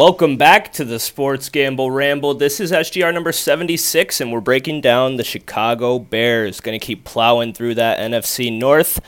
Welcome back to the Sports Gamble Ramble. This is SGR number 76, and we're breaking down the Chicago Bears. Going to keep plowing through that NFC North.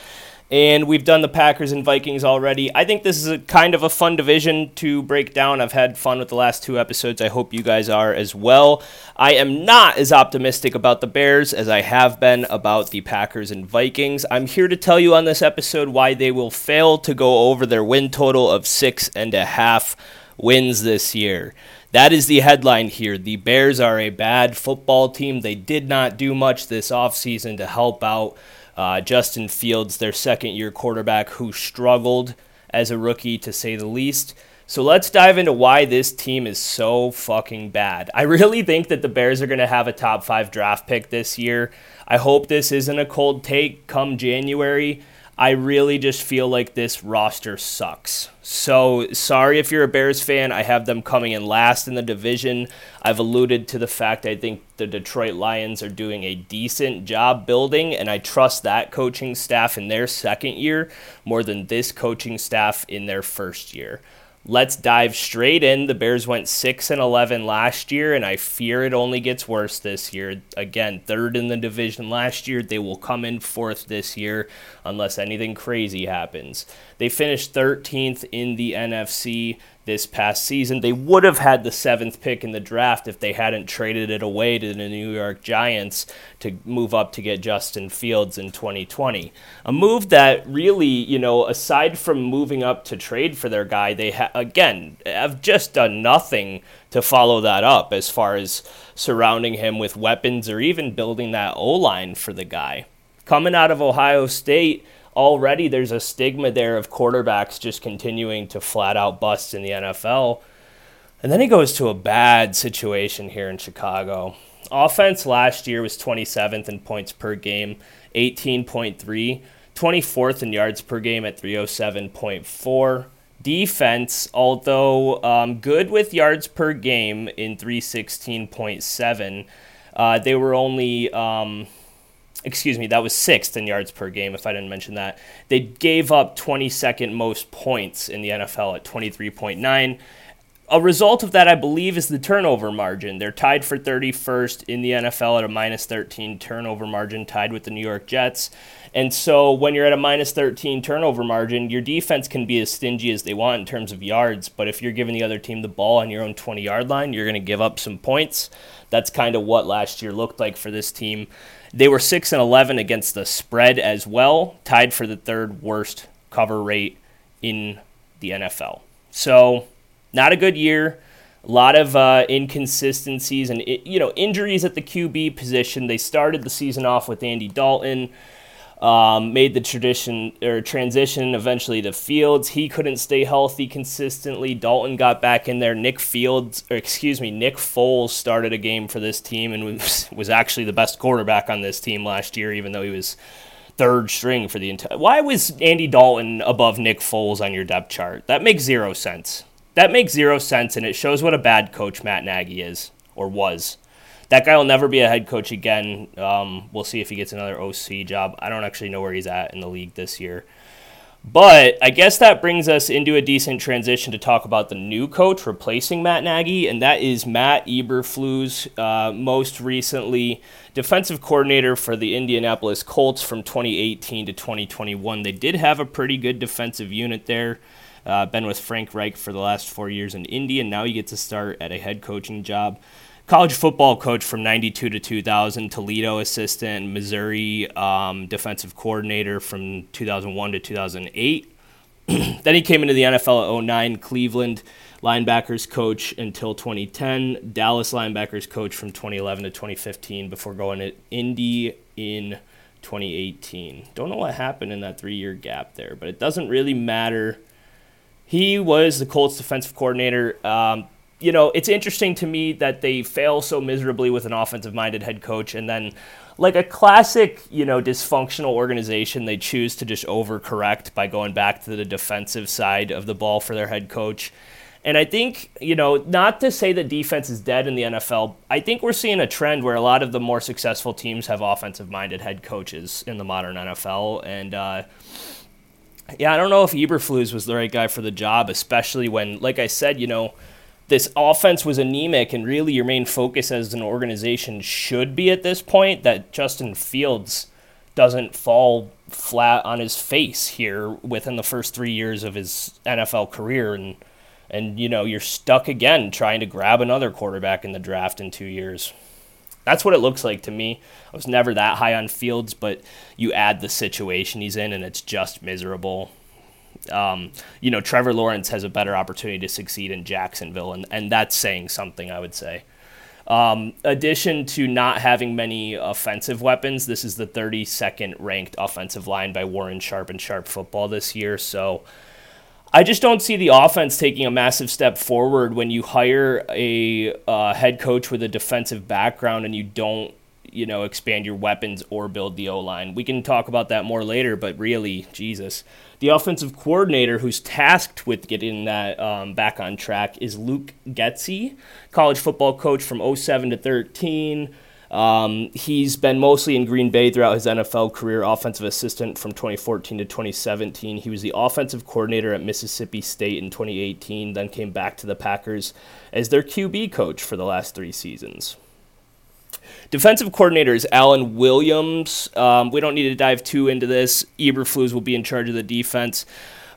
And we've done the Packers and Vikings already. I think this is a kind of a fun division to break down. I've had fun with the last two episodes. I hope you guys are as well. I am not as optimistic about the Bears as I have been about the Packers and Vikings. I'm here to tell you on this episode why they will fail to go over their win total of six and a half wins this year. That is the headline here. The Bears are a bad football team. They did not do much this offseason to help out uh, Justin Fields, their second year quarterback, who struggled as a rookie to say the least. So let's dive into why this team is so fucking bad. I really think that the Bears are going to have a top five draft pick this year. I hope this isn't a cold take come January. I really just feel like this roster sucks. So sorry if you're a Bears fan. I have them coming in last in the division. I've alluded to the fact I think the Detroit Lions are doing a decent job building, and I trust that coaching staff in their second year more than this coaching staff in their first year. Let's dive straight in. The Bears went 6 and 11 last year and I fear it only gets worse this year. Again, third in the division last year. They will come in fourth this year unless anything crazy happens. They finished 13th in the NFC this past season. They would have had the seventh pick in the draft if they hadn't traded it away to the New York Giants to move up to get Justin Fields in 2020. A move that really, you know, aside from moving up to trade for their guy, they ha- again have just done nothing to follow that up as far as surrounding him with weapons or even building that O line for the guy. Coming out of Ohio State, already there's a stigma there of quarterbacks just continuing to flat out bust in the NFL. And then he goes to a bad situation here in Chicago. Offense last year was 27th in points per game, 18.3, 24th in yards per game at 307.4. Defense, although um, good with yards per game in 316.7, uh, they were only um, excuse me, that was sixth in yards per game, if I didn't mention that. They gave up 22nd most points in the NFL at 23.9. A result of that, I believe, is the turnover margin. They're tied for 31st in the NFL at a minus 13 turnover margin, tied with the New York Jets. And so when you're at a minus 13 turnover margin, your defense can be as stingy as they want in terms of yards. But if you're giving the other team the ball on your own 20 yard line, you're going to give up some points. That's kind of what last year looked like for this team. They were 6 and 11 against the spread as well, tied for the third worst cover rate in the NFL. So, not a good year. A lot of uh, inconsistencies and you know injuries at the QB position. They started the season off with Andy Dalton um, made the tradition or transition eventually to Fields. He couldn't stay healthy consistently. Dalton got back in there. Nick Fields, or excuse me, Nick Foles started a game for this team and was, was actually the best quarterback on this team last year, even though he was third string for the entire. Why was Andy Dalton above Nick Foles on your depth chart? That makes zero sense. That makes zero sense, and it shows what a bad coach Matt Nagy is or was that guy will never be a head coach again. Um, we'll see if he gets another OC job. I don't actually know where he's at in the league this year. But I guess that brings us into a decent transition to talk about the new coach replacing Matt Nagy, and that is Matt Eberflus, uh, most recently defensive coordinator for the Indianapolis Colts from 2018 to 2021. They did have a pretty good defensive unit there. Uh, been with Frank Reich for the last four years in Indy, and now he gets to start at a head coaching job college football coach from 92 to 2000, Toledo assistant, Missouri um, defensive coordinator from 2001 to 2008. then he came into the NFL at 09, Cleveland linebackers coach until 2010, Dallas linebackers coach from 2011 to 2015 before going to Indy in 2018. Don't know what happened in that three year gap there, but it doesn't really matter. He was the Colts defensive coordinator. Um, you know, it's interesting to me that they fail so miserably with an offensive minded head coach and then like a classic, you know, dysfunctional organization, they choose to just overcorrect by going back to the defensive side of the ball for their head coach. And I think, you know, not to say that defense is dead in the NFL, I think we're seeing a trend where a lot of the more successful teams have offensive minded head coaches in the modern NFL. And, uh, yeah, I don't know if Eberflus was the right guy for the job, especially when, like I said, you know, this offense was anemic, and really your main focus as an organization should be at this point that Justin Fields doesn't fall flat on his face here within the first three years of his NFL career, and and you know you're stuck again trying to grab another quarterback in the draft in two years. That's what it looks like to me. I was never that high on Fields, but you add the situation he's in, and it's just miserable. Um, you know, Trevor Lawrence has a better opportunity to succeed in Jacksonville, and, and that's saying something, I would say. Um, addition to not having many offensive weapons, this is the 32nd ranked offensive line by Warren Sharp and Sharp Football this year. So I just don't see the offense taking a massive step forward when you hire a uh, head coach with a defensive background and you don't, you know, expand your weapons or build the O line. We can talk about that more later, but really, Jesus. The offensive coordinator who's tasked with getting that um, back on track is Luke Getsy, college football coach from 07 to 13. Um, he's been mostly in Green Bay throughout his NFL career, offensive assistant from 2014 to 2017. He was the offensive coordinator at Mississippi State in 2018, then came back to the Packers as their QB coach for the last three seasons. Defensive coordinator is Alan Williams. Um, we don't need to dive too into this. Eberflus will be in charge of the defense.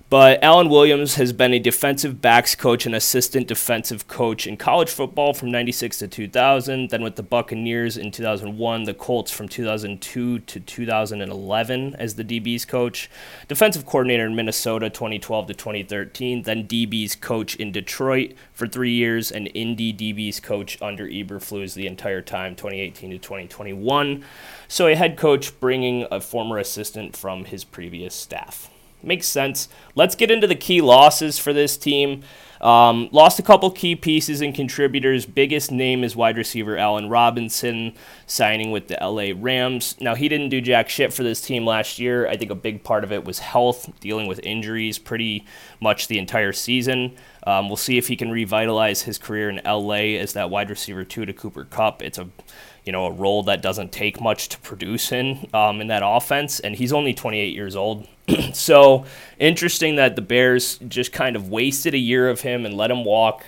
But Alan Williams has been a defensive backs coach and assistant defensive coach in college football from 96 to 2000, then with the Buccaneers in 2001, the Colts from 2002 to 2011 as the DB's coach, defensive coordinator in Minnesota 2012 to 2013, then DB's coach in Detroit for three years, and Indy DB's coach under Eberflus the entire time, 2018 to 2021. So a head coach bringing a former assistant from his previous staff makes sense. Let's get into the key losses for this team. Um, lost a couple key pieces and contributors. Biggest name is wide receiver Allen Robinson signing with the LA Rams. Now, he didn't do jack shit for this team last year. I think a big part of it was health, dealing with injuries pretty much the entire season. Um, we'll see if he can revitalize his career in LA as that wide receiver two to Cooper Kupp. It's a you know a role that doesn't take much to produce in um, in that offense, and he's only 28 years old. so interesting that the Bears just kind of wasted a year of him and let him walk.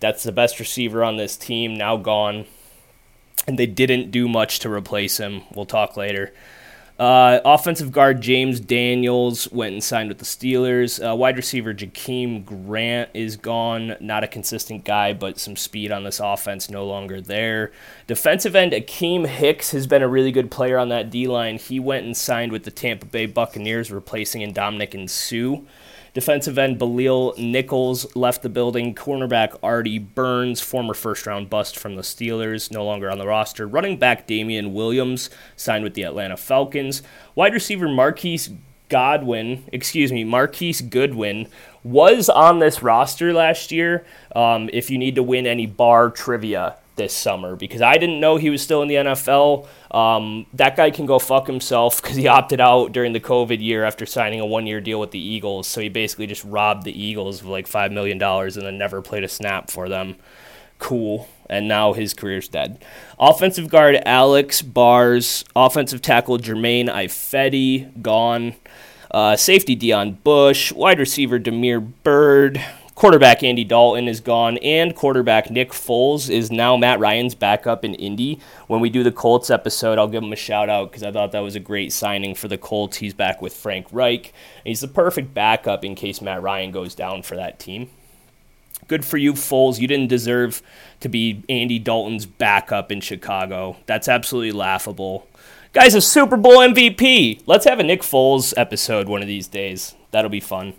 That's the best receiver on this team, now gone. And they didn't do much to replace him. We'll talk later. Uh, offensive guard James Daniels went and signed with the Steelers. Uh, wide receiver Jakeem Grant is gone. Not a consistent guy, but some speed on this offense no longer there. Defensive end Akiem Hicks has been a really good player on that D line. He went and signed with the Tampa Bay Buccaneers, replacing Ndamukong Suh. Defensive end Bilal Nichols left the building. Cornerback Artie Burns, former first round bust from the Steelers, no longer on the roster. Running back Damien Williams signed with the Atlanta Falcons. Wide receiver Marquise Godwin, excuse me, Marquise Goodwin was on this roster last year. Um, if you need to win any bar trivia, this summer because I didn't know he was still in the NFL. Um, that guy can go fuck himself because he opted out during the COVID year after signing a one year deal with the Eagles. So he basically just robbed the Eagles of like $5 million and then never played a snap for them. Cool. And now his career's dead. Offensive guard Alex Bars. Offensive tackle Germain Ifedi, gone. Uh, safety Deon Bush. Wide receiver Damiere Byrd quarterback Andy Dalton is gone, and quarterback Nick Foles is now Matt Ryan's backup in Indy. When we do the Colts episode, I'll give him a shout out because I thought that was a great signing for the Colts. He's back with Frank Reich. He's the perfect backup in case Matt Ryan goes down for that team. Good for you, Foles. You didn't deserve to be Andy Dalton's backup in Chicago. That's absolutely laughable. Guy's a Super Bowl MVP. Let's have a Nick Foles episode one of these days. That'll be fun.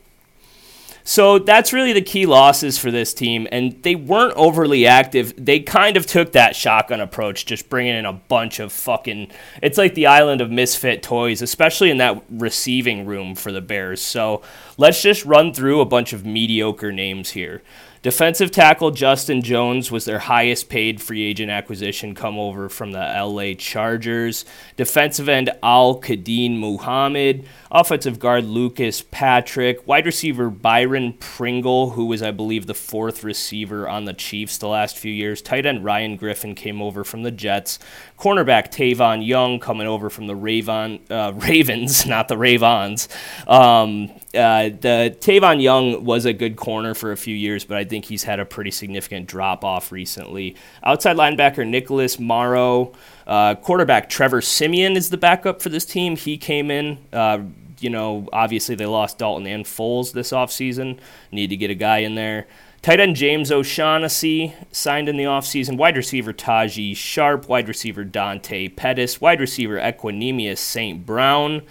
So that's really the key losses for this team, and they weren't overly active. They kind of took that shotgun approach, just bringing in a bunch of fucking. It's like the island of misfit toys, especially in that receiving room for the Bears. So let's just run through a bunch of mediocre names here. Defensive tackle Justin Jones was their highest paid free agent acquisition come over from the LA Chargers. Defensive end Al-Quadin Muhammad. Offensive guard Lucas Patrick. Wide receiver Byron Pringle, who was, I believe, the fourth receiver on the Chiefs the last few years. Tight end Ryan Griffin came over from the Jets. Cornerback Tavon Young coming over from the Ravon, uh, Ravens, not the Ravens. Um, uh, the Tavon Young was a good corner for a few years, but I think he's had a pretty significant drop off recently. Outside linebacker Nicholas Morrow, uh, quarterback Trevor Siemian is the backup for this team. He came in. Uh, you know, obviously they lost Dalton and Foles this offseason. Need to get a guy in there. Tight end James O'Shaughnessy signed in the offseason. Wide receiver Tajae Sharpe. Wide receiver Dante Pettis. Wide receiver Equanimeous St. Brown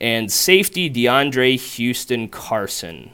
and safety DeAndre Houston Carson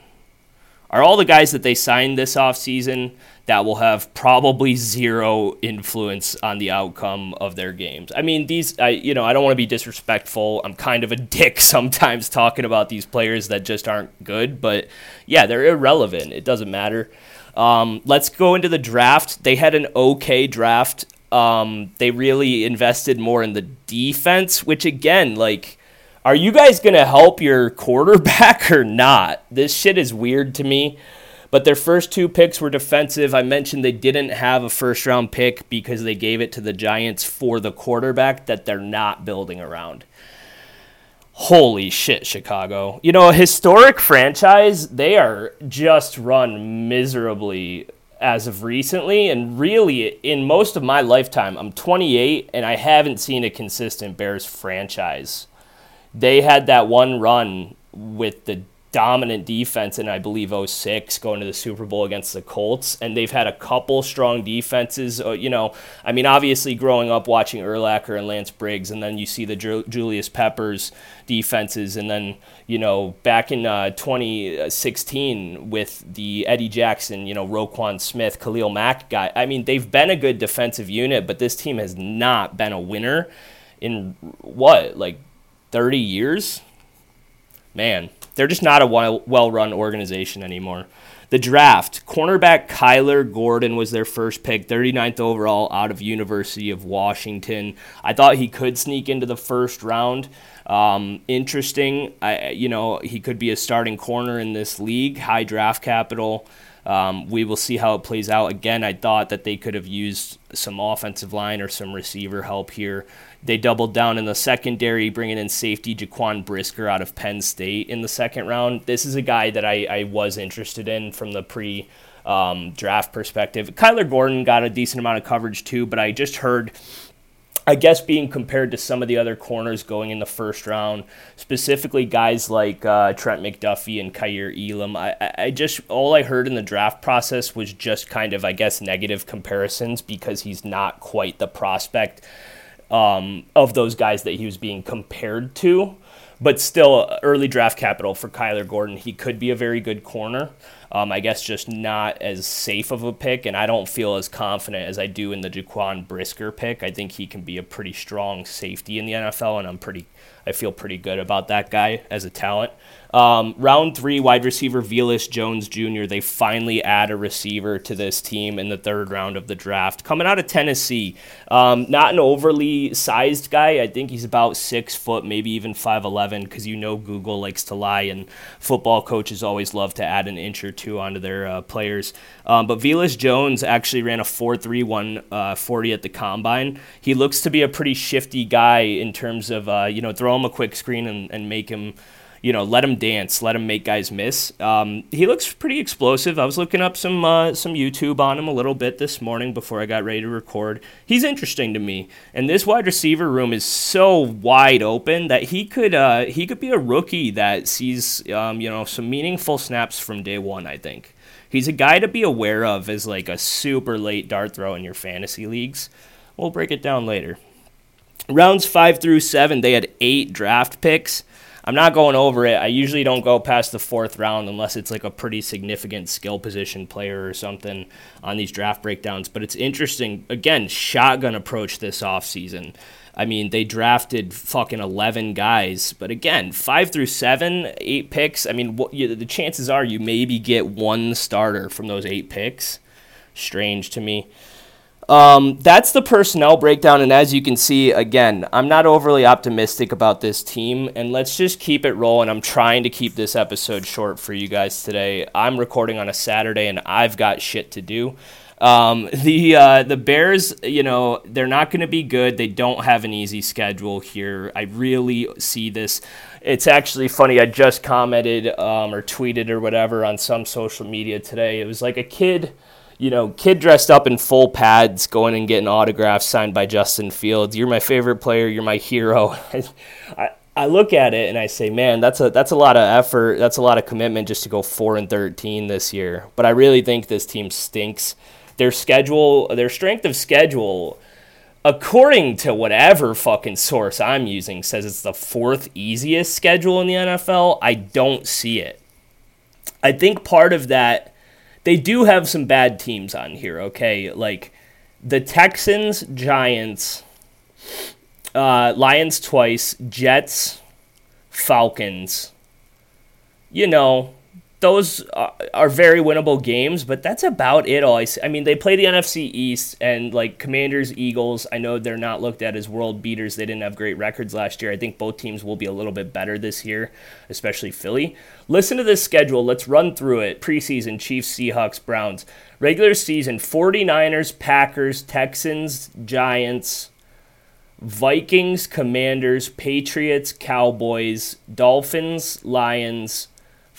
are all the guys that they signed this offseason that will have probably zero influence on the outcome of their games. I mean, these, I, you know, I don't want to be disrespectful. I'm kind of a dick sometimes talking about these players that just aren't good, but yeah, they're irrelevant. It doesn't matter. Um, let's go into the draft. They had an okay draft. Um, they really invested more in the defense, which again, like, are you guys going to help your quarterback or not? This shit is weird to me. But their first two picks were defensive. I mentioned they didn't have a first round pick because they gave it to the Giants for the quarterback that they're not building around. Holy shit, Chicago. You know, a historic franchise, they are just run miserably as of recently. And really, in most of my lifetime, I'm 28 and I haven't seen a consistent Bears franchise they had that one run with the dominant defense in I believe 06 going to the Super Bowl against the Colts and they've had a couple strong defenses uh, you know I mean obviously growing up watching Urlacher and Lance Briggs and then you see the Julius Peppers defenses and then you know back in uh, 2016 with the Eddie Jackson you know Roquan Smith Khalil Mack guy I mean they've been a good defensive unit but this team has not been a winner in what like 30 years, man, they're just not a well run organization anymore. The draft, cornerback Kyler Gordon was their first pick, 39th overall out of University of Washington. I thought he could sneak into the first round. Um, interesting, I, you know, he could be a starting corner in this league, high draft capital. Um, we will see how it plays out. Again, I thought that they could have used some offensive line or some receiver help here. They doubled down in the secondary, bringing in safety Jaquan Brisker out of Penn State in the second round. This is a guy that I, I was interested in from the pre um, draft perspective. Kyler Gordon got a decent amount of coverage too, but I just heard I guess being compared to some of the other corners going in the first round, specifically guys like uh, Trent McDuffie and Kaiir Elam, I, I just all I heard in the draft process was just kind of I guess negative comparisons because he's not quite the prospect um, of those guys that he was being compared to. But still, early draft capital for Kyler Gordon. He could be a very good corner. Um, I guess just not as safe of a pick, and I don't feel as confident as I do in the Jaquan Brisker pick. I think he can be a pretty strong safety in the NFL, and I'm pretty, I feel pretty good about that guy as a talent. Um, round three, wide receiver Velus Jones Jr. They finally add a receiver to this team in the third round of the draft. Coming out of Tennessee, um, not an overly sized guy. I think he's about six foot, maybe even five eleven. Because you know Google likes to lie, and football coaches always love to add an inch or two onto their uh, players. Um, but Velus Jones actually ran a 4.31 uh, 40 at the combine. He looks to be a pretty shifty guy in terms of uh, you know throw him a quick screen and, and make him you know, let him dance, let him make guys miss. Um, he looks pretty explosive. I was looking up some uh, some YouTube on him a little bit this morning before I got ready to record. He's interesting to me, and this wide receiver room is so wide open that he could uh, he could be a rookie that sees um, you know some meaningful snaps from day one. I think he's a guy to be aware of as like a super late dart throw in your fantasy leagues. We'll break it down later. Rounds five through seven, they had eight draft picks. I'm not going over it. I usually don't go past the fourth round unless it's like a pretty significant skill position player or something on these draft breakdowns. But it's interesting. Again, shotgun approach this offseason. I mean, they drafted fucking 11 guys, but again, five through seven, eight picks. I mean, what, you, the chances are you maybe get one starter from those eight picks. Strange to me. Um, that's the personnel breakdown, and as you can see, again, I'm not overly optimistic about this team, and let's just keep it rolling. I'm trying to keep this episode short for you guys today. I'm recording on a Saturday, and I've got shit to do. Um, the uh, the Bears, you know, they're not going to be good. They don't have an easy schedule here. I really see this. It's actually funny. I just commented um, or tweeted or whatever on some social media today. It was like a kid, you know, kid dressed up in full pads, going and getting autographs signed by Justin Fields. You're my favorite player. You're my hero. I, I look at it and I say, man, that's a that's a lot of effort. That's a lot of commitment just to go four and thirteen this year. But I really think this team stinks. Their schedule, their strength of schedule, according to whatever fucking source I'm using, says it's the fourth easiest schedule in the NFL. I don't see it. I think part of that, they do have some bad teams on here. Okay, like the Texans, Giants uh, Lions twice, Jets, Falcons. You know, those are, are, very winnable games, but that's about it. All I, see. I mean, they play the NFC East and like Commanders, Eagles. I know they're not looked at as world beaters. They didn't have great records last year. I think both teams will be a little bit better this year, especially Philly. Listen to this schedule. Let's run through it. Preseason: Chiefs, Seahawks, Browns. Regular season: 49ers, Packers, Texans, Giants. Vikings, Commanders, Patriots, Cowboys, Dolphins, Lions,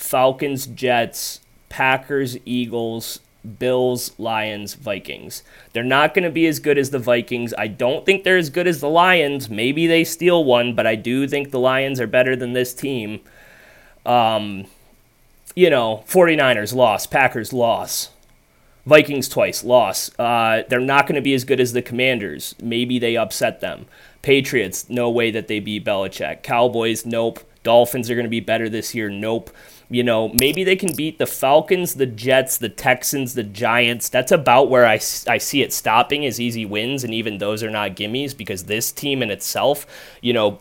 Falcons, Jets, Packers, Eagles, Bills, Lions, Vikings. They're not going to be as good as the Vikings. I don't think they're as good as the Lions. Maybe they steal one, but I do think the Lions are better than this team. Um, you know, 49ers loss, Packers loss. Vikings twice, loss. Uh, they're not going to be as good as the Commanders. Maybe they upset them. Patriots, no way that they beat Belichick. Cowboys, nope. Dolphins are going to be better this year, nope. You know, maybe they can beat the Falcons, the Jets, the Texans, the Giants. That's about where I, I see it stopping as easy wins, and even those are not gimmies because this team in itself, you know,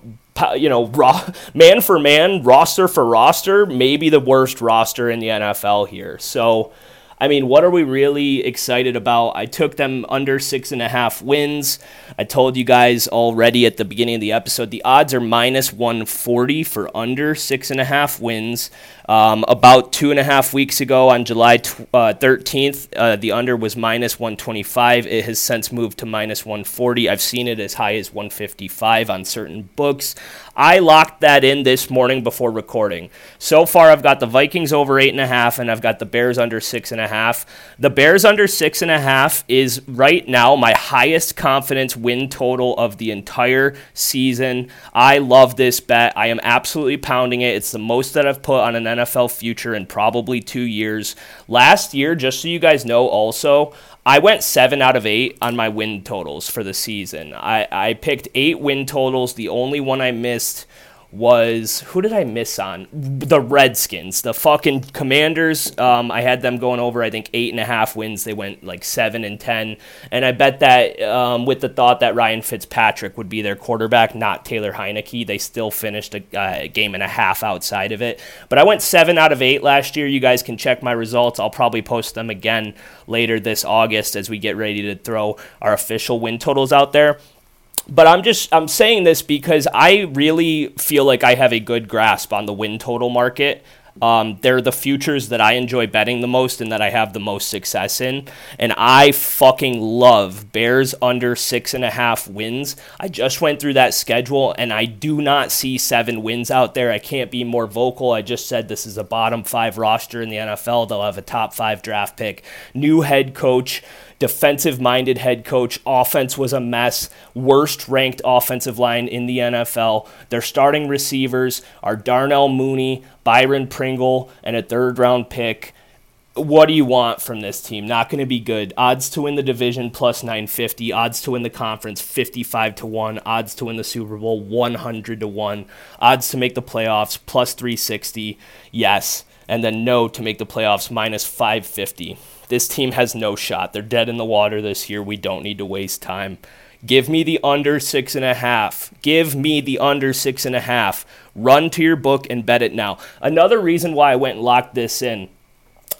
you know, raw, man for man, roster for roster, maybe the worst roster in the NFL here. So, I mean, what are we really excited about? I took them under six and a half wins. I told you guys already at the beginning of the episode, the odds are minus 140 for under six and a half wins. Um, about two and a half weeks ago on July t- uh, 13th, uh, the under was minus 125. It has since moved to minus 140. I've seen it as high as 155 on certain books. I locked that in this morning before recording. So far, I've got the Vikings over eight and a half, and I've got the Bears under six and a half. The Bears under six and a half is right now my highest confidence win total of the entire season. I love this bet. I am absolutely pounding it. It's the most that I've put on an NFL future in probably two years. Last year, just so you guys know, also, I went seven out of eight on my win totals for the season. I, I picked eight win totals. The only one I missed was who did I miss on? The Redskins, the fucking Commanders. Um, I had them going over, I think, eight and a half wins. They went like seven and ten, and I bet that um, with the thought that Ryan Fitzpatrick would be their quarterback, not Taylor Heinicke. They still finished a uh, game and a half outside of it. But I went seven out of eight last year. You guys can check my results. I'll probably post them again later this August as we get ready to throw our official win totals out there but I'm just I'm saying this because I really feel like I have a good grasp on the win total market. Um, they're the futures that I enjoy betting the most and that I have the most success in. And I fucking love Bears under six and a half wins. I just went through that schedule and I do not see seven wins out there. I can't be more vocal. I just said this is a bottom five roster in the NFL. They'll have a top five draft pick, new head coach defensive minded head coach. Offense was a mess. Worst ranked offensive line in the NFL. Their starting receivers are Darnell Mooney, Byron Pringle, and a third round pick. What do you want from this team? Not going to be good. Odds to win the division plus 950. Odds to win the conference 55 to 1. Odds to win the Super Bowl 100 to 1. Odds to make the playoffs plus 360. Yes. And then no to make the playoffs minus 550. This team has no shot. They're dead in the water this year. We don't need to waste time. Give me the under six and a half. Give me the under six and a half. Run to your book and bet it now. Another reason why I went and locked this in.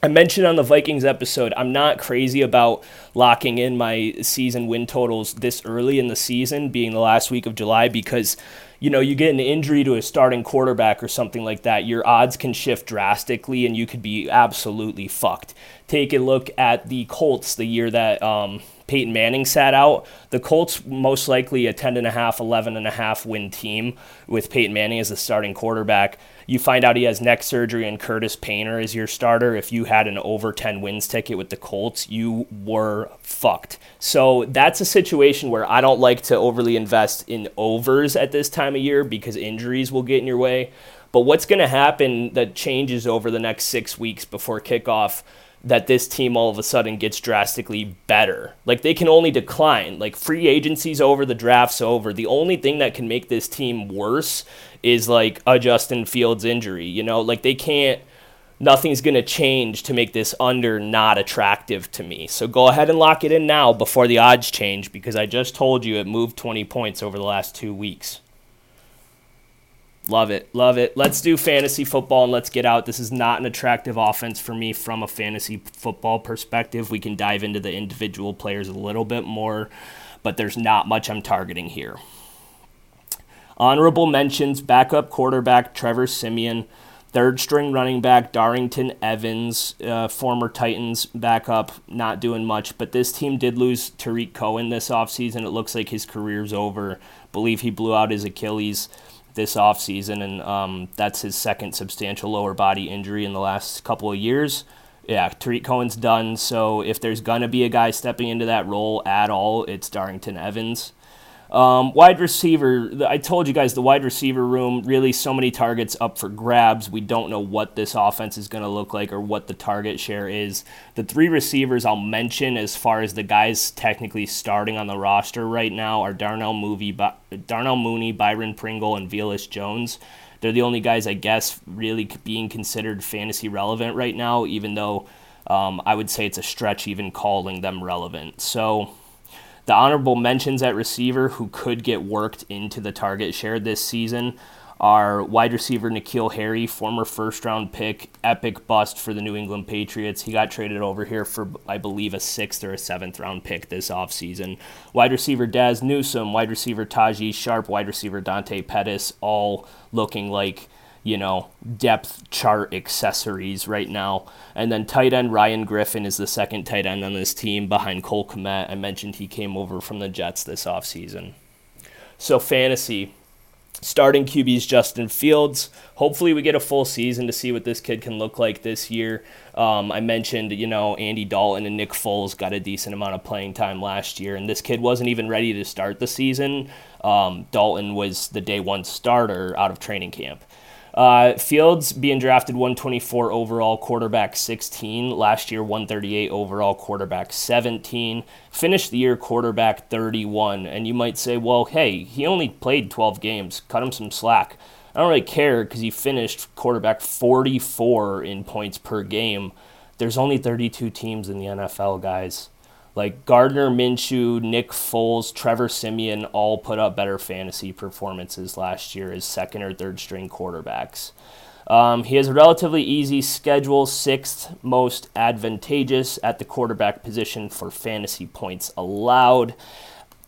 I mentioned on the Vikings episode, I'm not crazy about locking in my season win totals this early in the season, being the last week of July, because you know, you get an injury to a starting quarterback or something like that, your odds can shift drastically and you could be absolutely fucked. Take a look at the Colts the year that um, Peyton Manning sat out. The Colts most likely a 10 and a half, 11 and a half win team with Peyton Manning as the starting quarterback. You find out he has neck surgery and Curtis Painter is your starter. If you had an over 10 wins ticket with the Colts, you were fucked. So that's a situation where I don't like to overly invest in overs at this time of year because injuries will get in your way. But what's going to happen that changes over the next six weeks before kickoff? That this team all of a sudden gets drastically better. Like they can only decline. Like free agency's over, the draft's over. The only thing that can make this team worse is like a Justin Fields injury. You know, like they can't nothing's going to change to make this under not attractive to me. So go ahead and lock it in now before the odds change because I just told you it moved 20 points over the last 2 weeks. Love it. Love it. Let's do fantasy football and let's get out. This is not an attractive offense for me from a fantasy football perspective. We can dive into the individual players a little bit more, but there's not much I'm targeting here. Honorable mentions backup quarterback Trevor Siemian, third string running back Darrynton Evans, uh, former Titans backup, not doing much, but this team did lose Tarik Cohen this offseason. It looks like his career's over. Believe he blew out his Achilles this offseason, and um, that's his second substantial lower body injury in the last couple of years. Yeah, Tarik Cohen's done. So if there's going to be a guy stepping into that role at all, it's Darrynton Evans. Um, wide receiver, I told you guys the wide receiver room, really so many targets up for grabs. We don't know what this offense is going to look like or what the target share is. The three receivers I'll mention as far as the guys technically starting on the roster right now are Darnell, Movie, Darnell Mooney, Byron Pringle, and Velus Jones. They're the only guys, I guess, really being considered fantasy relevant right now, even though um, I would say it's a stretch even calling them relevant. So the honorable mentions at receiver who could get worked into the target share this season are wide receiver N'Keal Harry, former first round pick, epic bust for the New England Patriots. He got traded over here for, I believe, a sixth or a seventh round pick this offseason. Wide receiver Dazz Newsome, wide receiver Tajae Sharpe, wide receiver Dante Pettis, all looking like you know, depth chart accessories right now. And then tight end Ryan Griffin is the second tight end on this team behind Cole Kmet. I mentioned he came over from the Jets this offseason. So, fantasy. Starting QBs Justin Fields. Hopefully, we get a full season to see what this kid can look like this year. Um, I mentioned, you know, Andy Dalton and Nick Foles got a decent amount of playing time last year, and this kid wasn't even ready to start the season. Um, Dalton was the day one starter out of training camp. Uh, Fields being drafted 124 overall, quarterback 16. Last year, 138 overall, quarterback 17. Finished the year quarterback 31. And you might say, well, hey, he only played 12 games. Cut him some slack. I don't really care because he finished quarterback 44 in points per game. There's only 32 teams in the NFL, guys. Like Gardner Minshew, Nick Foles, Trevor Siemian all put up better fantasy performances last year as second or third string quarterbacks. Um, he has a relatively easy schedule, sixth most advantageous at the quarterback position for fantasy points allowed.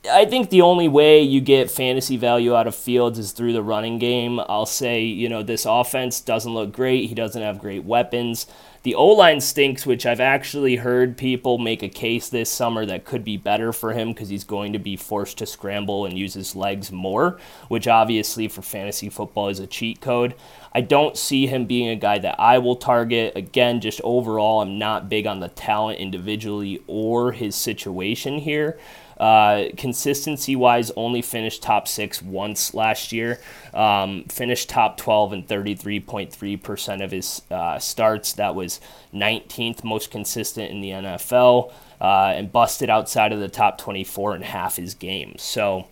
I think the only way you get fantasy value out of Fields is through the running game. I'll say, you know, this offense doesn't look great. He doesn't have great weapons. The O line stinks, which I've actually heard people make a case this summer that could be better for him because he's going to be forced to scramble and use his legs more, which obviously for fantasy football is a cheat code. I don't see him being a guy that I will target. Again, just overall, I'm not big on the talent individually or his situation here. Uh, consistency wise, only finished top six once last year. Um, finished top 12 and 33.3% of his uh, starts. That was 19th most consistent in the NFL uh, and busted outside of the top 24 in half his games. So.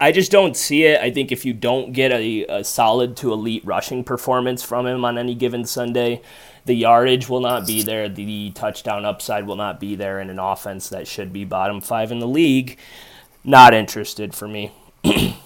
I just don't see it. I think if you don't get a, a solid to elite rushing performance from him on any given Sunday, the yardage will not be there. The touchdown upside will not be there in an offense that should be bottom five in the league. Not interested for me.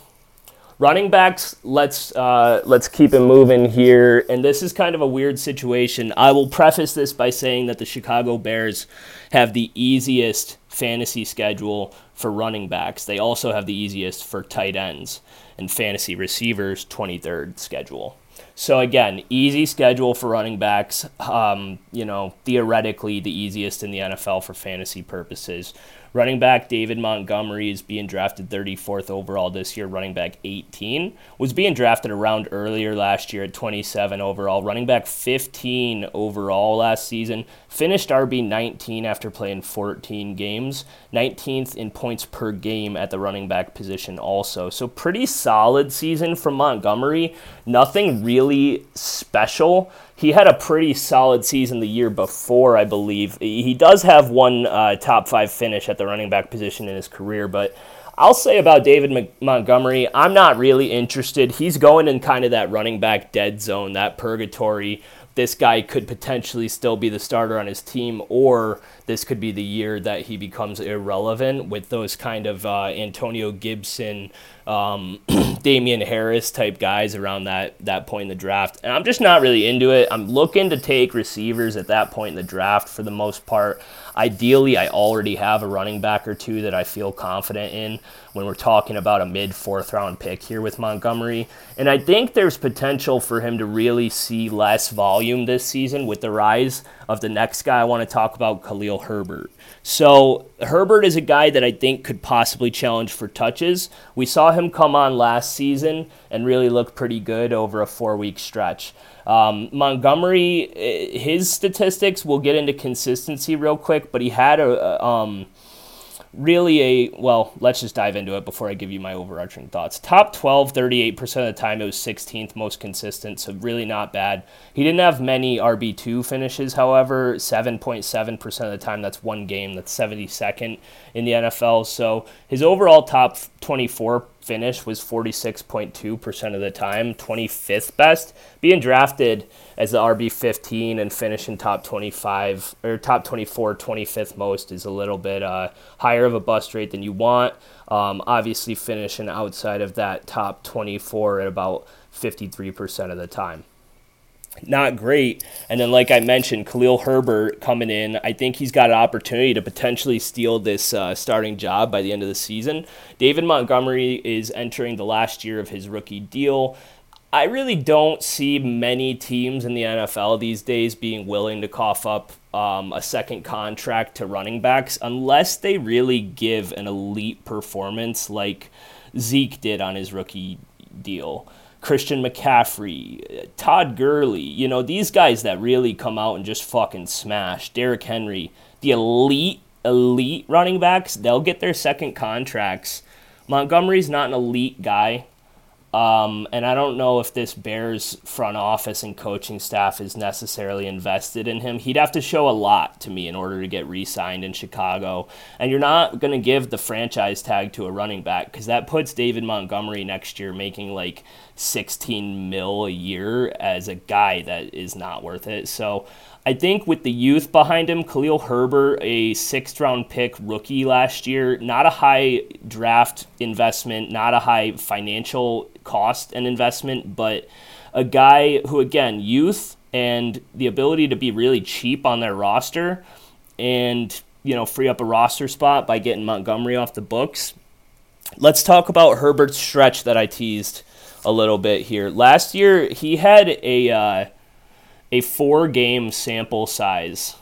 Running backs, let's uh, let's keep it moving here. And this is kind of a weird situation. I will preface this by saying that the Chicago Bears have the easiest fantasy schedule for running backs. They also have the easiest for tight ends and fantasy receivers, 23rd schedule. So again, easy schedule for running backs. Um, you know, theoretically the easiest in the NFL for fantasy purposes. Running back David Montgomery is being drafted 34th overall this year. Running back 18 was being drafted around earlier last year at 27 overall. Running back 15 overall last season. Finished RB 19 after playing 14 games. 19th in points per game at the running back position also. So pretty solid season from Montgomery. Nothing really special he had a pretty solid season the year before, I believe. He does have one uh, top five finish at the running back position in his career, but I'll say about David Montgomery, I'm not really interested. He's going in kind of that running back dead zone, that purgatory. This guy could potentially still be the starter on his team, or this could be the year that he becomes irrelevant with those kind of uh, Antonio Gibson, um, Damien Harris type guys around that that point in the draft. And I'm just not really into it. I'm looking to take receivers at that point in the draft for the most part. Ideally, I already have a running back or two that I feel confident in when we're talking about a mid fourth round pick here with Montgomery. And I think there's potential for him to really see less volume this season with the rise of the next guy I want to talk about, Khalil Herbert. So, Herbert is a guy that I think could possibly challenge for touches. We saw him come on last season and really look pretty good over a four week stretch. Um, Montgomery, eh, his statistics, we'll get into consistency real quick, but he had a. Um, really a well let's just dive into it before i give you my overarching thoughts. Top 12 38% of the time it was 16th most consistent so really not bad. He didn't have many rb2 finishes however. 7.7% of the time that's one game that's 72nd in the nfl so his overall top 24 finish was 46.2% of the time 25th best being drafted as the RB 15 and finishing top 25 or top 24, 25th most is a little bit uh, higher of a bust rate than you want. Um, obviously, finishing outside of that top 24 at about 53% of the time not great. And then, like I mentioned, Khalil Herbert coming in, I think he's got an opportunity to potentially steal this uh, starting job by the end of the season. David Montgomery is entering the last year of his rookie deal. I really don't see many teams in the NFL these days being willing to cough up um, a second contract to running backs unless they really give an elite performance like Zeke did on his rookie deal. Christian McCaffrey, uh, Todd Gurley, you know, these guys that really come out and just fucking smash. Derrick Henry, the elite, elite running backs, they'll get their second contracts. Montgomery's not an elite guy. Um, and I don't know if this Bears front office and coaching staff is necessarily invested in him. He'd have to show a lot to me in order to get re signed in Chicago. And you're not going to give the franchise tag to a running back because that puts David Montgomery next year making like 16 mil a year as a guy that is not worth it. So I think with the youth behind him, Khalil Herbert, a sixth round pick rookie last year, not a high draft investment, not a high financial cost and investment, but a guy who, again, youth and the ability to be really cheap on their roster and, you know, free up a roster spot by getting Montgomery off the books. Let's talk about Herbert's stretch that I teased a little bit here. Last year, he had a. Uh, a four game sample size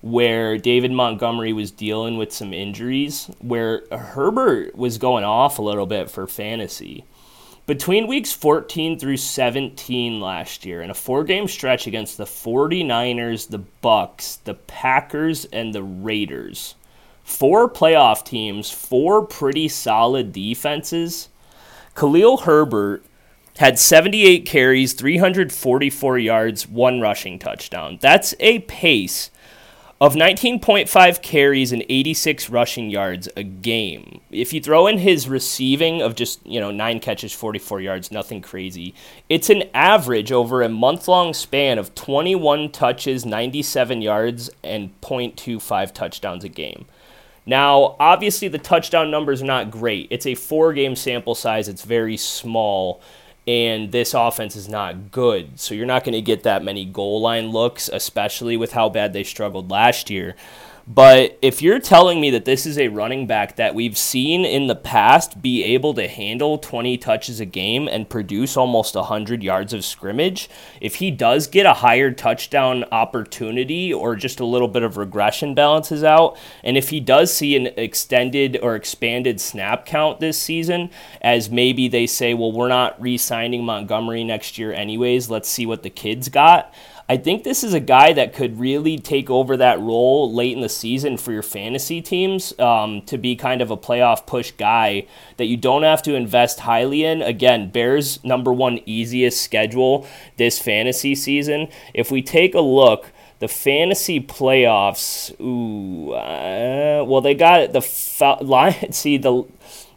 where David Montgomery was dealing with some injuries, where Herbert was going off a little bit for fantasy. Between weeks 14 through 17 last year, in a four game stretch against the 49ers, the Bucks, the Packers, and the Raiders, four playoff teams, four pretty solid defenses, Khalil Herbert had 78 carries, 344 yards, one rushing touchdown. That's a pace of 19.5 carries and 86 rushing yards a game. If you throw in his receiving of just, you know, 9 catches, 44 yards, nothing crazy, it's an average over a month-long span of 21 touches, 97 yards and 0.25 touchdowns a game. Now, obviously, the touchdown numbers are not great. It's a four game sample size, it's very small, and this offense is not good. So you're not going to get that many goal line looks, especially with how bad they struggled last year. But if you're telling me that this is a running back that we've seen in the past be able to handle 20 touches a game and produce almost 100 yards of scrimmage, if he does get a higher touchdown opportunity or just a little bit of regression balances out, and if he does see an extended or expanded snap count this season, as maybe they say, well, we're not re signing Montgomery next year anyways, let's see what the kids got. I think this is a guy that could really take over that role late in the season for your fantasy teams um, to be kind of a playoff push guy that you don't have to invest highly in. Again, Bears' number one easiest schedule this fantasy season. If we take a look, the fantasy playoffs, ooh, uh, well, they got the line. See the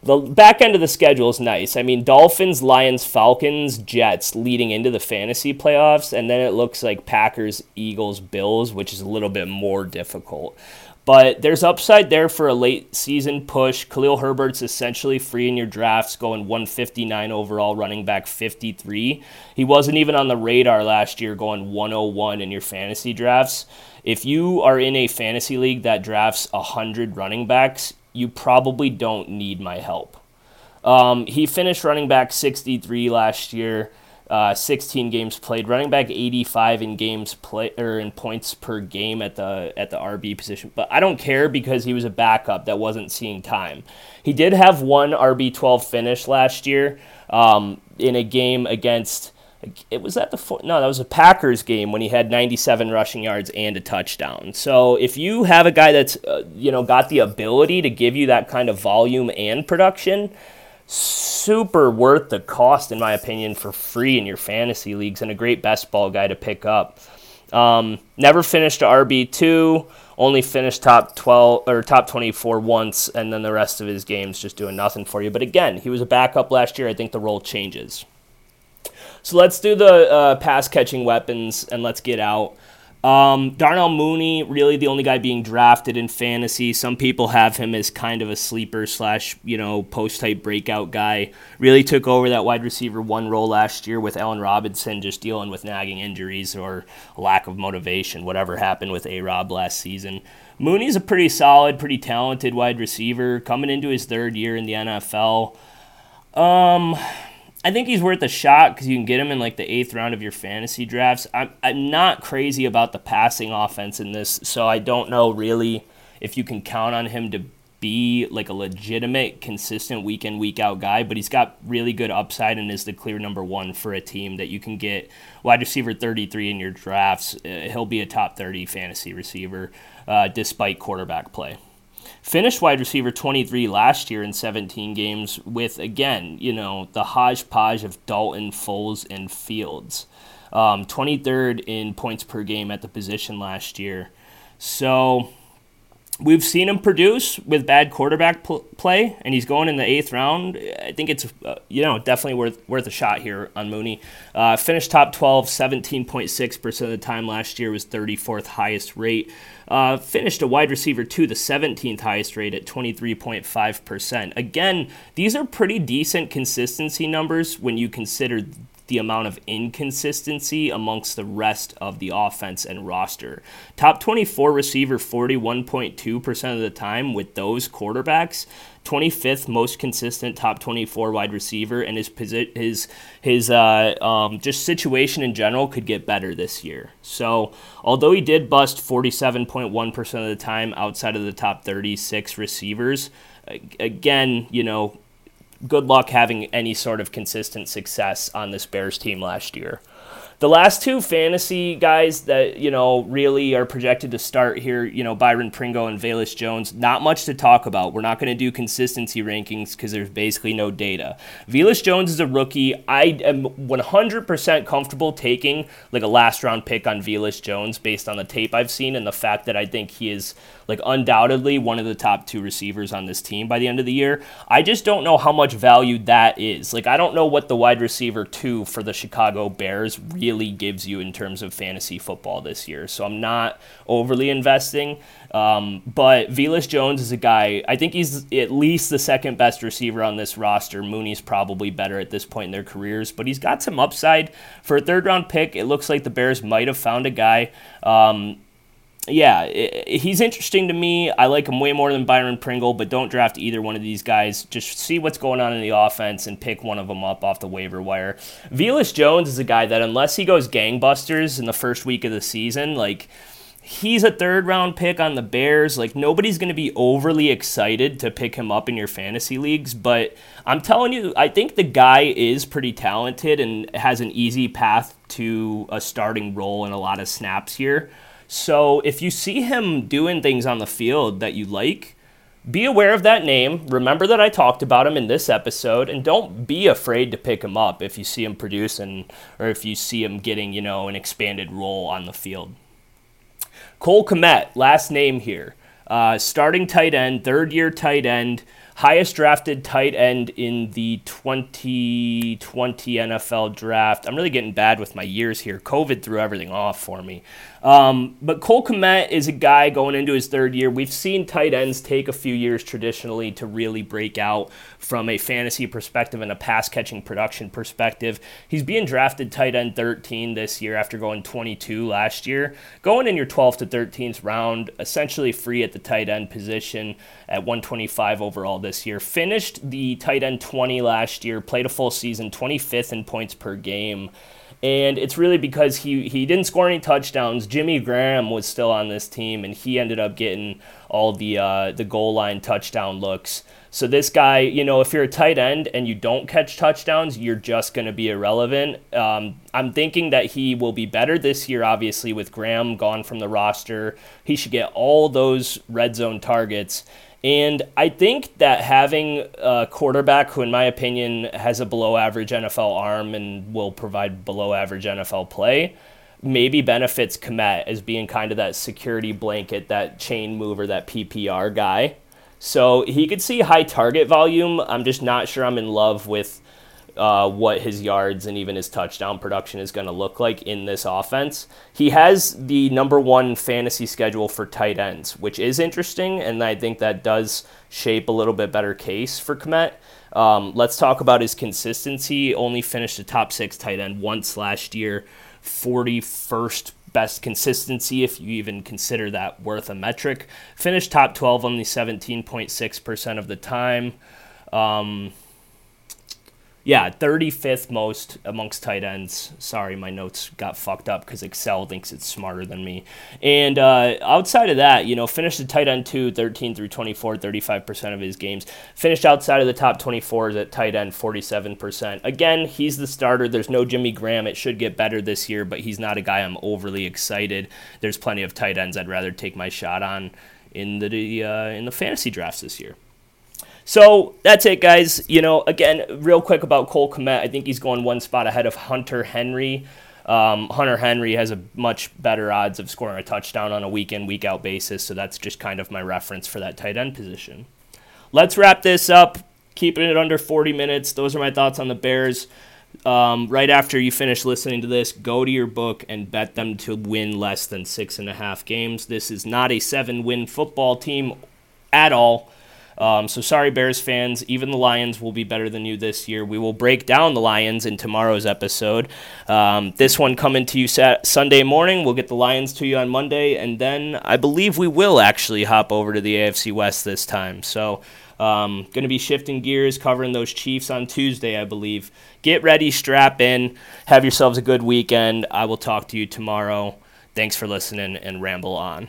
the back end of the schedule is nice. I mean, Dolphins, Lions, Falcons, Jets leading into the fantasy playoffs, and then it looks like Packers, Eagles, Bills, which is a little bit more difficult. But there's upside there for a late season push. Khalil Herbert's essentially free in your drafts, going 159 overall, running back 53. He wasn't even on the radar last year, going 101 in your fantasy drafts. If you are in a fantasy league that drafts 100 running backs, you probably don't need my help. Um, he finished running back 63 last year, uh, 16 games played, running back 85 in games play or in points per game at the at the RB position. But I don't care because he was a backup that wasn't seeing time. He did have one RB 12 finish last year um, in a game against it was at the no that was a packers game when he had 97 rushing yards and a touchdown. So if you have a guy that's uh, you know got the ability to give you that kind of volume and production super worth the cost in my opinion for free in your fantasy leagues and a great best ball guy to pick up. Um, never finished a rb2 only finished top 12 or top 24 once and then the rest of his games just doing nothing for you. But again he was a backup last year. I think the role changes so let's do the uh, pass catching weapons and let's get out. Um, Darnell Mooney, really the only guy being drafted in fantasy. Some people have him as kind of a sleeper slash, you know, post type breakout guy. Really took over that wide receiver one role last year with Allen Robinson just dealing with nagging injuries or lack of motivation, whatever happened with A Rob last season. Mooney's a pretty solid, pretty talented wide receiver coming into his third year in the NFL. Um, I think he's worth a shot because you can get him in like the eighth round of your fantasy drafts. I'm, I'm not crazy about the passing offense in this, so I don't know really if you can count on him to be like a legitimate, consistent week in, week out guy, but he's got really good upside and is the clear number one for a team that you can get wide receiver 33 in your drafts. Uh, he'll be a top 30 fantasy receiver uh, despite quarterback play. Finished wide receiver 23 last year in 17 games with, again, you know, the hodgepodge of Dalton, Foles, and Fields. Um, 23rd in points per game at the position last year. So we've seen him produce with bad quarterback pl- play, and he's going in the eighth round. I think it's uh, you know definitely worth worth a shot here on Mooney. Uh, finished top 12, 17.6 percent of the time last year was 34th highest rate. Uh, finished a wide receiver two, the 17th highest rate at 23.5 percent. Again, these are pretty decent consistency numbers when you consider the amount of inconsistency amongst the rest of the offense and roster. Top 24 receiver 41.2% of the time with those quarterbacks. 25th most consistent top 24 wide receiver, and his his his uh, um, just situation in general could get better this year. So although he did bust 47.1% of the time outside of the top 36 receivers, again, you know, good luck having any sort of consistent success on this Bears team last year. The last two fantasy guys that, you know, really are projected to start here, you know, Byron Pringle and Velus Jones, not much to talk about. We're not going to do consistency rankings because there's basically no data. Velus Jones is a rookie. I am 100% comfortable taking like a last round pick on Velus Jones based on the tape I've seen and the fact that I think he is like undoubtedly one of the top two receivers on this team by the end of the year. I just don't know how much value that is. Like I don't know what the wide receiver two for the Chicago Bears really really gives you in terms of fantasy football this year. So I'm not overly investing. Um, but Velus Jones is a guy, I think he's at least the second best receiver on this roster. Mooney's probably better at this point in their careers, but he's got some upside. For a third round pick, it looks like the Bears might have found a guy. Um, yeah, he's interesting to me. I like him way more than Byron Pringle, but don't draft either one of these guys. Just see what's going on in the offense and pick one of them up off the waiver wire. Velus Jones is a guy that, unless he goes gangbusters in the first week of the season, like he's a third round pick on the Bears. Like nobody's going to be overly excited to pick him up in your fantasy leagues, but I'm telling you, I think the guy is pretty talented and has an easy path to a starting role in a lot of snaps here. So if you see him doing things on the field that you like, be aware of that name. Remember that I talked about him in this episode, and don't be afraid to pick him up if you see him producing or if you see him getting, you know, an expanded role on the field. Cole Kmet, last name here. Uh, starting tight end, third year tight end highest drafted tight end in the 2020 NFL draft. I'm really getting bad with my years here. COVID threw everything off for me. Um, but Cole Kmet is a guy going into his third year. We've seen tight ends take a few years traditionally to really break out from a fantasy perspective and a pass catching production perspective. He's being drafted tight end 13 this year after going 22 last year. Going in your 12th to 13th round, essentially free at the tight end position at 125 overall this year. Finished the tight end 20 last year, played a full season, 25th in points per game. And it's really because he, he didn't score any touchdowns. Jimmy Graham was still on this team, and he ended up getting all the uh, the goal line touchdown looks. So this guy, you know, if you're a tight end and you don't catch touchdowns, you're just going to be irrelevant. Um, I'm thinking that he will be better this year, obviously, with Graham gone from the roster. He should get all those red zone targets. And I think that having a quarterback who, in my opinion, has a below average NFL arm and will provide below average NFL play maybe benefits Kmet as being kind of that security blanket, that chain mover, that PPR guy. So he could see high target volume. I'm just not sure I'm in love with uh, what his yards and even his touchdown production is going to look like in this offense. He has the number one fantasy schedule for tight ends, which is interesting, and I think that does shape a little bit better case for Kmet. Um, let's talk about his consistency. Only finished a top six tight end once last year, 41st best consistency, if you even consider that worth a metric. Finished top 12 only 17.6% of the time. Um, yeah, 35th most amongst tight ends. Sorry, my notes got fucked up because Excel thinks it's smarter than me. And uh, outside of that, you know, finished the tight end 2, 13 through 24, 35% of his games. Finished outside of the top 24s at tight end, 47%. Again, he's the starter. There's no Jimmy Graham. It should get better this year, but he's not a guy I'm overly excited. There's plenty of tight ends I'd rather take my shot on in the uh, in the fantasy drafts this year. So that's it, guys. You know, again, real quick about Cole Kmet. I think he's going one spot ahead of Hunter Henry. Um, Hunter Henry has a much better odds of scoring a touchdown on a week in, week out basis. So that's just kind of my reference for that tight end position. Let's wrap this up. Keeping it under 40 minutes. Those are my thoughts on the Bears. Um, right after you finish listening to this, go to your book and bet them to win less than six and a half games. This is not a seven win football team at all. Um, so sorry, Bears fans. Even the Lions will be better than you this year. We will break down the Lions in tomorrow's episode. Um, this one coming to you sat- Sunday morning. We'll get the Lions to you on Monday, and then I believe we will actually hop over to the AFC West this time. So. Um, going to be shifting gears, covering those Chiefs on Tuesday, I believe. Get ready, strap in, have yourselves a good weekend. I will talk to you tomorrow. Thanks for listening and ramble on.